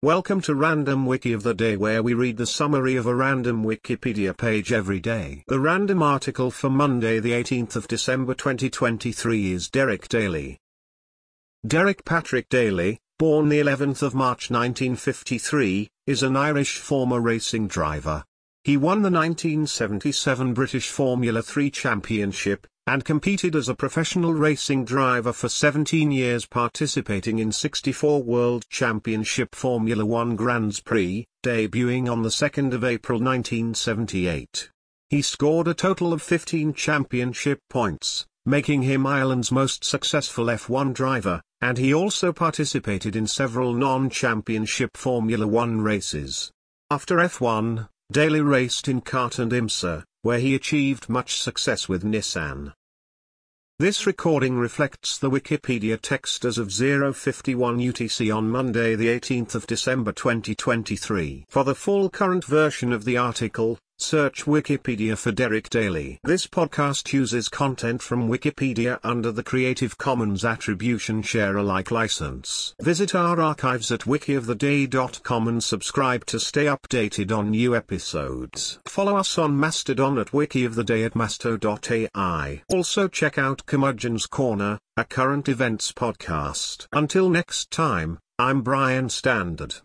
Welcome to Random Wiki of the Day where we read the summary of a random Wikipedia page every day. The random article for Monday the 18th of December 2023 is Derek Daly. Derek Patrick Daly, born the 11th of March 1953, is an Irish former racing driver. He won the 1977 British Formula 3 Championship, and competed as a professional racing driver for 17 years participating in 64 World Championship Formula One Grands Prix, debuting on the 2nd of April 1978. He scored a total of 15 championship points, making him Ireland's most successful F1 driver, and he also participated in several non-championship Formula One races. After F1, Daly raced in CART and IMSA, where he achieved much success with Nissan. This recording reflects the Wikipedia text as of 051 UTC on Monday the 18th of December 2023. For the full current version of the article, search Wikipedia for Derek Daly. This podcast uses content from Wikipedia under the Creative Commons Attribution Share Alike license. Visit our archives at wikioftheday.com and subscribe to stay updated on new episodes. Follow us on Mastodon at wikioftheday at masto.ai. Also check out Curmudgeon's Corner, a current events podcast. Until next time, I'm Brian Standard.